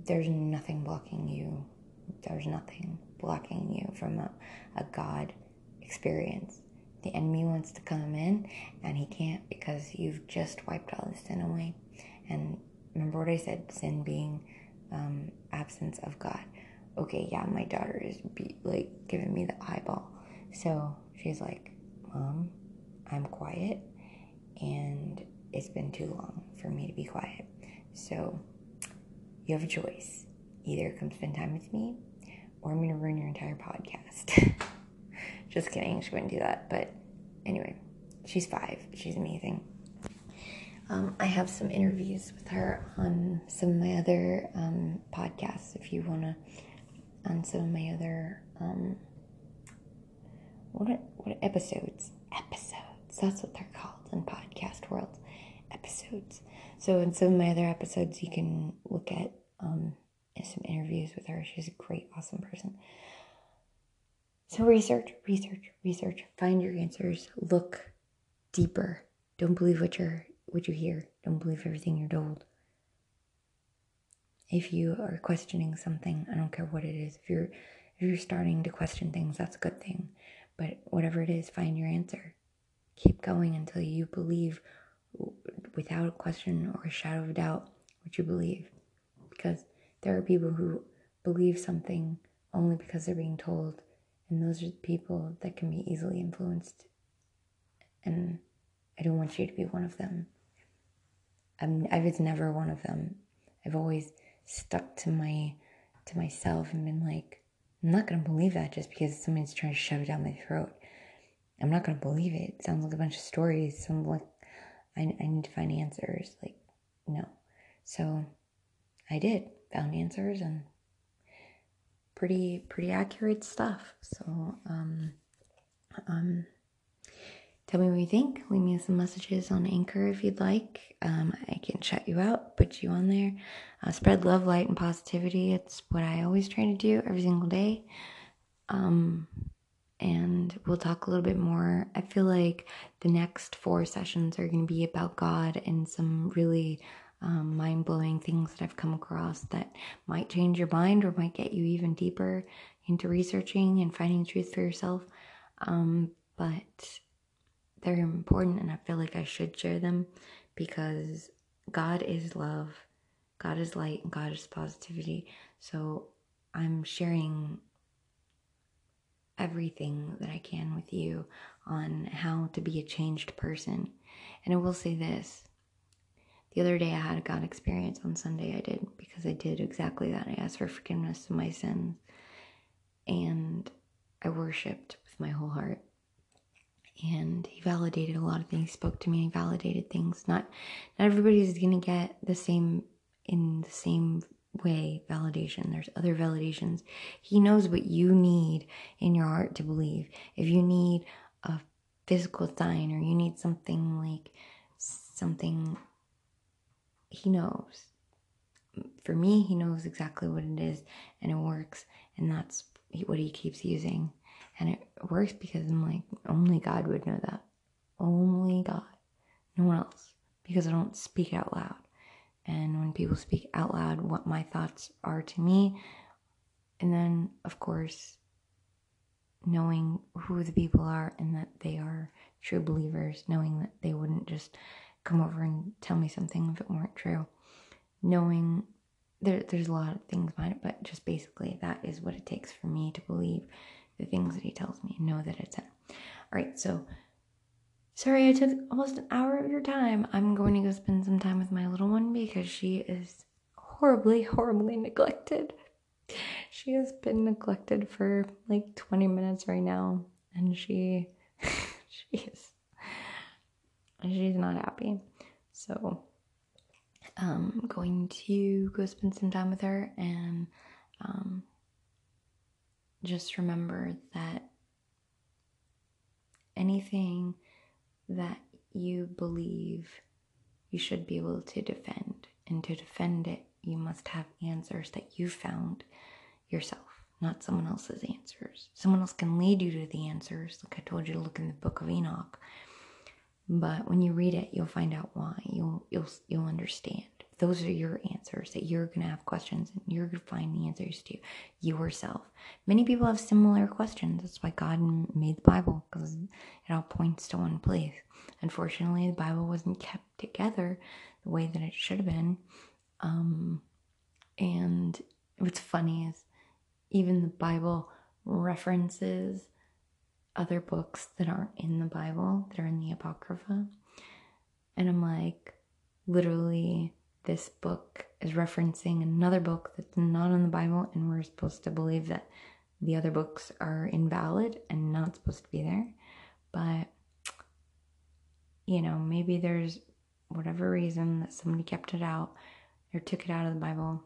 there's nothing blocking you. There's nothing blocking you from a, a God experience. The enemy wants to come in and he can't because you've just wiped all the sin away. And remember what I said sin being um, absence of God. Okay, yeah, my daughter is be, like giving me the eyeball. So she's like, Mom, I'm quiet and it's been too long for me to be quiet. So you have a choice. Either come spend time with me or I'm going to ruin your entire podcast. Just kidding, she wouldn't do that. But anyway, she's five. She's amazing. Um, I have some interviews with her on some of my other um, podcasts if you want to, on some of my other, um, what, what episodes? Episodes. That's what they're called in podcast world. Episodes. So in some of my other episodes, you can look at um, some interviews with her. She's a great, awesome person. So research, research, research. Find your answers. Look deeper. Don't believe what you're what you hear. Don't believe everything you're told. If you are questioning something, I don't care what it is. If you're if you're starting to question things, that's a good thing. But whatever it is, find your answer. Keep going until you believe without a question or a shadow of doubt what you believe. Because there are people who believe something only because they're being told and those are the people that can be easily influenced. And I don't want you to be one of them. I'm, I was never one of them. I've always stuck to my to myself and been like, I'm not gonna believe that just because somebody's trying to shove it down my throat. I'm not gonna believe it. It sounds like a bunch of stories. Sounds like I, I need to find answers. Like, no. So I did, found answers and pretty pretty accurate stuff. So um, um, tell me what you think. Leave me some messages on Anchor if you'd like. Um, I can chat you out, put you on there. Uh, spread love, light, and positivity. It's what I always try to do every single day. Um, and we'll talk a little bit more. I feel like the next four sessions are going to be about God and some really um, mind blowing things that I've come across that might change your mind or might get you even deeper into researching and finding truth for yourself. Um, but they're important, and I feel like I should share them because God is love, God is light, and God is positivity. So I'm sharing everything that I can with you on how to be a changed person. And I will say this the other day I had a God experience on Sunday. I did because I did exactly that. I asked for forgiveness of my sins and I worshiped with my whole heart. And he validated a lot of things. He spoke to me. He validated things. Not not everybody's gonna get the same in the same way validation. There's other validations. He knows what you need in your heart to believe. If you need a physical sign or you need something like something he knows. For me, he knows exactly what it is and it works. And that's what he keeps using. And it works because I'm like, only God would know that. Only God. No one else. Because I don't speak out loud. And when people speak out loud, what my thoughts are to me. And then, of course, knowing who the people are and that they are true believers, knowing that they wouldn't just come over and tell me something if it weren't true. Knowing there, there's a lot of things behind it, but just basically that is what it takes for me to believe the things that he tells me know that it's him. All right, so sorry I took almost an hour of your time. I'm going to go spend some time with my little one because she is horribly, horribly neglected. She has been neglected for like 20 minutes right now, and she she is she's not happy. So I'm um, going to go spend some time with her and um, just remember that anything that you believe you should be able to defend. And to defend it, you must have answers that you found yourself, not someone else's answers. Someone else can lead you to the answers. Like I told you to look in the book of Enoch. But when you read it, you'll find out why. You'll you'll you'll understand. Those are your answers that you're gonna have questions and you're gonna find the answers to yourself. Many people have similar questions. That's why God made the Bible because it all points to one place. Unfortunately, the Bible wasn't kept together the way that it should have been, Um, and what's funny is even the Bible references other books that aren't in the Bible, that are in the Apocrypha. And I'm like, literally, this book is referencing another book that's not in the Bible, and we're supposed to believe that the other books are invalid and not supposed to be there. But, you know, maybe there's whatever reason that somebody kept it out or took it out of the Bible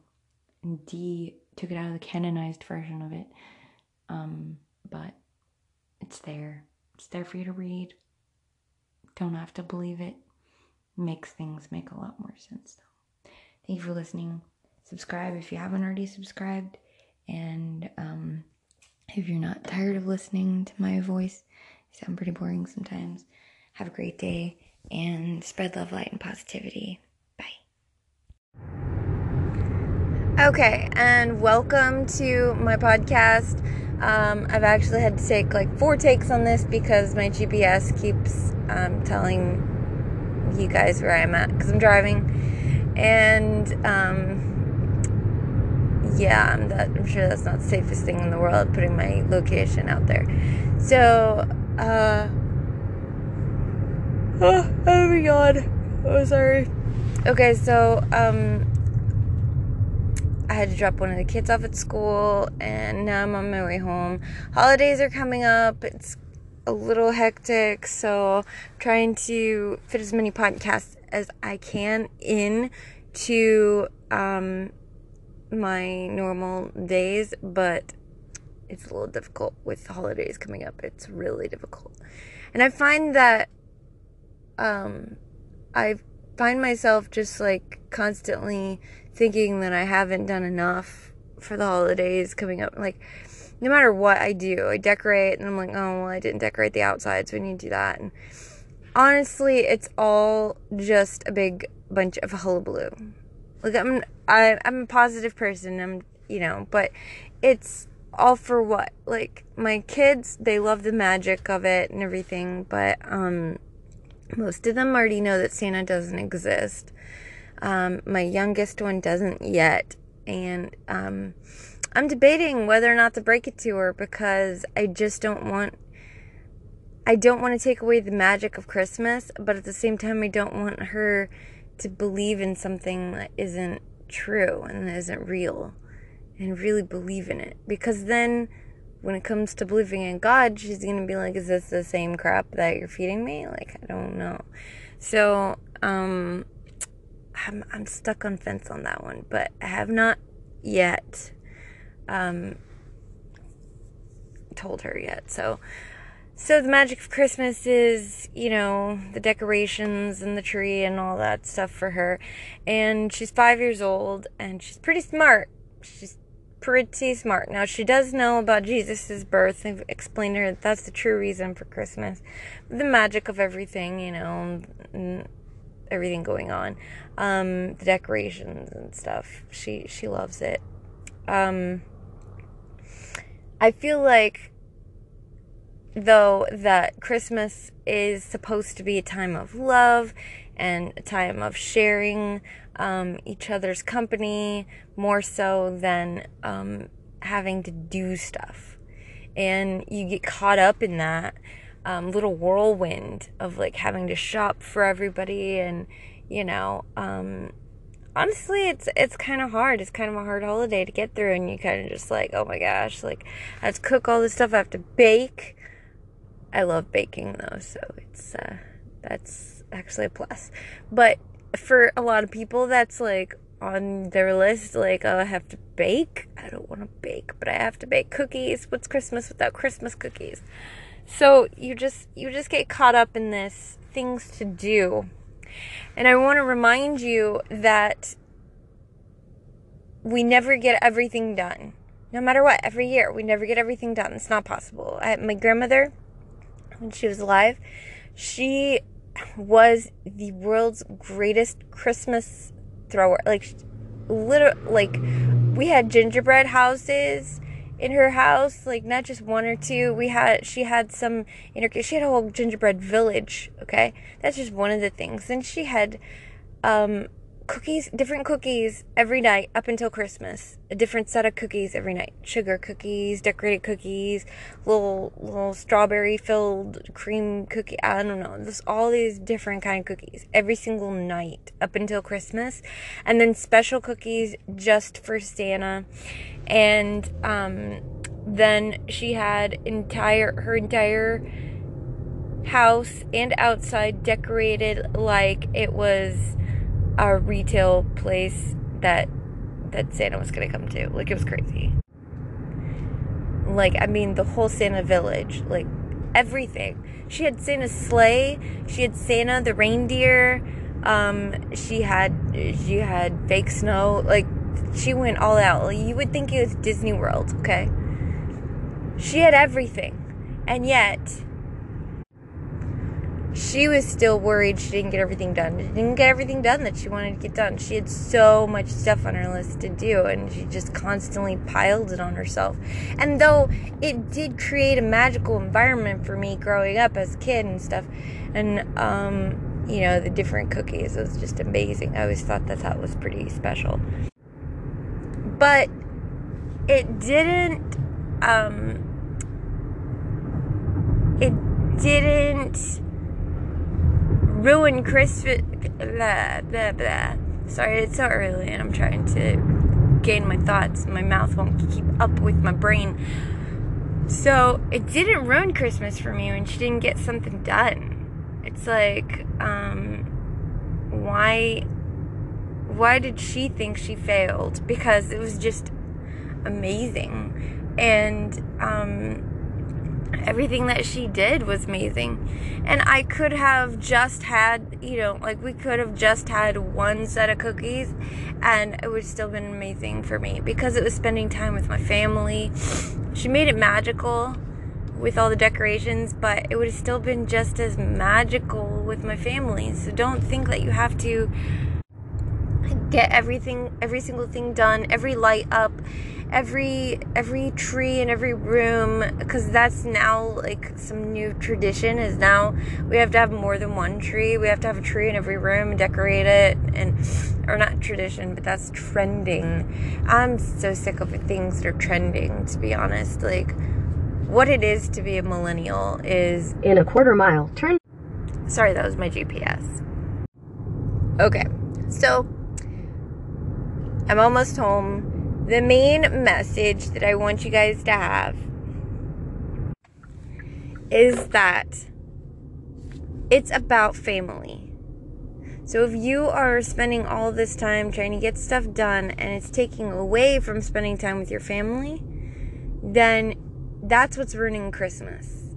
and D took it out of the canonized version of it. Um, but it's there. It's there for you to read. Don't have to believe it. Makes things make a lot more sense though. Thank you for listening. Subscribe if you haven't already subscribed. And um, if you're not tired of listening to my voice, I sound pretty boring sometimes. Have a great day and spread love, light, and positivity. Bye. Okay, and welcome to my podcast. Um, I've actually had to take like four takes on this because my GPS keeps um, telling you guys where I'm at because I'm driving, and um, yeah, I'm, that, I'm sure that's not the safest thing in the world putting my location out there. So, uh, oh, oh my god, oh sorry. Okay, so um I had to drop one of the kids off at school, and now I'm on my way home. Holidays are coming up. It's a little hectic, so I'm trying to fit as many podcasts as I can in to um, my normal days, but it's a little difficult with holidays coming up. It's really difficult. And I find that um, I find myself just like constantly thinking that I haven't done enough for the holidays coming up. Like, no matter what I do, I decorate and I'm like, oh, well, I didn't decorate the outside, so we need to do that. And honestly, it's all just a big bunch of hullabaloo. Like, I'm, I, I'm a positive person, I'm, you know, but it's all for what? Like, my kids, they love the magic of it and everything, but, um, most of them already know that Santa doesn't exist. Um, my youngest one doesn't yet. And um, I'm debating whether or not to break it to her because I just don't want. I don't want to take away the magic of Christmas, but at the same time, I don't want her to believe in something that isn't true and isn't real and really believe in it. Because then, when it comes to believing in God, she's going to be like, Is this the same crap that you're feeding me? Like, I don't know. So, um, I'm, I'm stuck on fence on that one, but I have not yet um, told her yet. So, so the magic of Christmas is, you know, the decorations and the tree and all that stuff for her. And she's five years old and she's pretty smart. She's pretty smart. Now she does know about Jesus' birth. I've explained to her that that's the true reason for Christmas. The magic of everything, you know, everything going on. Um, the decorations and stuff. She she loves it. Um, I feel like though that Christmas is supposed to be a time of love and a time of sharing um, each other's company more so than um, having to do stuff. And you get caught up in that um, little whirlwind of like having to shop for everybody and you know um, honestly it's it's kind of hard it's kind of a hard holiday to get through and you kind of just like oh my gosh like i have to cook all this stuff i have to bake i love baking though so it's uh that's actually a plus but for a lot of people that's like on their list like oh i have to bake i don't want to bake but i have to bake cookies what's christmas without christmas cookies so you just you just get caught up in this things to do. And I want to remind you that we never get everything done. No matter what, every year we never get everything done. It's not possible. I, my grandmother when she was alive, she was the world's greatest Christmas thrower. Like literally like we had gingerbread houses in her house, like not just one or two. We had she had some in her she had a whole gingerbread village. Okay, that's just one of the things. And she had um, cookies, different cookies every night up until Christmas. A different set of cookies every night. Sugar cookies, decorated cookies, little little strawberry filled cream cookie. I don't know. There's all these different kind of cookies every single night up until Christmas, and then special cookies just for Santa, and um, then she had entire her entire house and outside decorated like it was a retail place that that Santa was gonna come to. Like it was crazy. Like I mean the whole Santa village, like everything. She had Santa's sleigh, she had Santa the reindeer, um, she had she had fake snow, like she went all out. Like, you would think it was Disney World, okay? She had everything. And yet she was still worried she didn't get everything done. She didn't get everything done that she wanted to get done. She had so much stuff on her list to do, and she just constantly piled it on herself. And though it did create a magical environment for me growing up as a kid and stuff, and um, you know, the different cookies was just amazing. I always thought that that was pretty special. But it didn't, um, it didn't ruin Christmas. Blah, blah, blah. Sorry, it's so early and I'm trying to gain my thoughts. My mouth won't keep up with my brain. So it didn't ruin Christmas for me when she didn't get something done. It's like, um, why, why did she think she failed? Because it was just amazing. And, um, everything that she did was amazing. And I could have just had, you know, like we could have just had one set of cookies and it would still been amazing for me because it was spending time with my family. She made it magical with all the decorations, but it would have still been just as magical with my family. So don't think that you have to get everything every single thing done, every light up every every tree in every room because that's now like some new tradition is now we have to have more than one tree. We have to have a tree in every room and decorate it and or not tradition but that's trending. I'm so sick of things that are trending to be honest. Like what it is to be a millennial is in a quarter mile turn sorry that was my gps okay so i'm almost home the main message that I want you guys to have is that it's about family. So if you are spending all this time trying to get stuff done and it's taking away from spending time with your family, then that's what's ruining Christmas.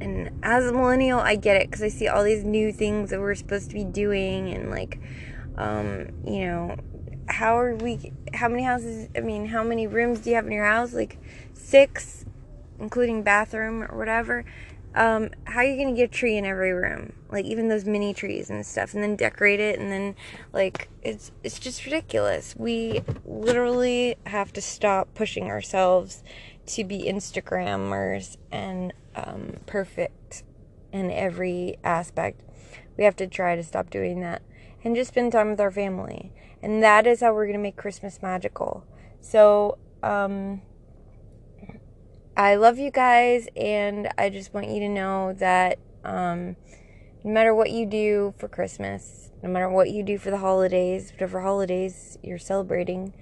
And as a millennial, I get it because I see all these new things that we're supposed to be doing and like um, you know, how are we how many houses i mean how many rooms do you have in your house? Like six including bathroom or whatever. Um, how are you gonna get a tree in every room? Like even those mini trees and stuff and then decorate it and then like it's it's just ridiculous. We literally have to stop pushing ourselves to be instagrammers and um, perfect in every aspect. We have to try to stop doing that and just spend time with our family and that is how we're going to make Christmas magical. So, um, I love you guys, and I just want you to know that um, no matter what you do for Christmas, no matter what you do for the holidays, whatever holidays you're celebrating,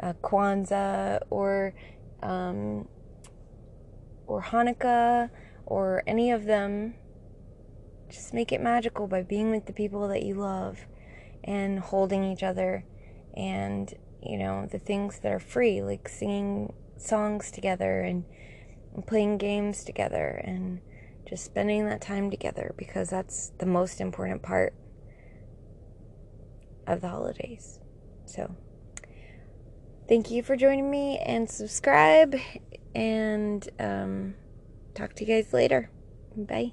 uh, Kwanzaa or um, or Hanukkah or any of them, just make it magical by being with the people that you love and holding each other and you know the things that are free like singing songs together and, playing games together and just spending that time together because that's the most important part of the holidays. So thank you for joining me and subscribe and um, talk to you guys later. Bye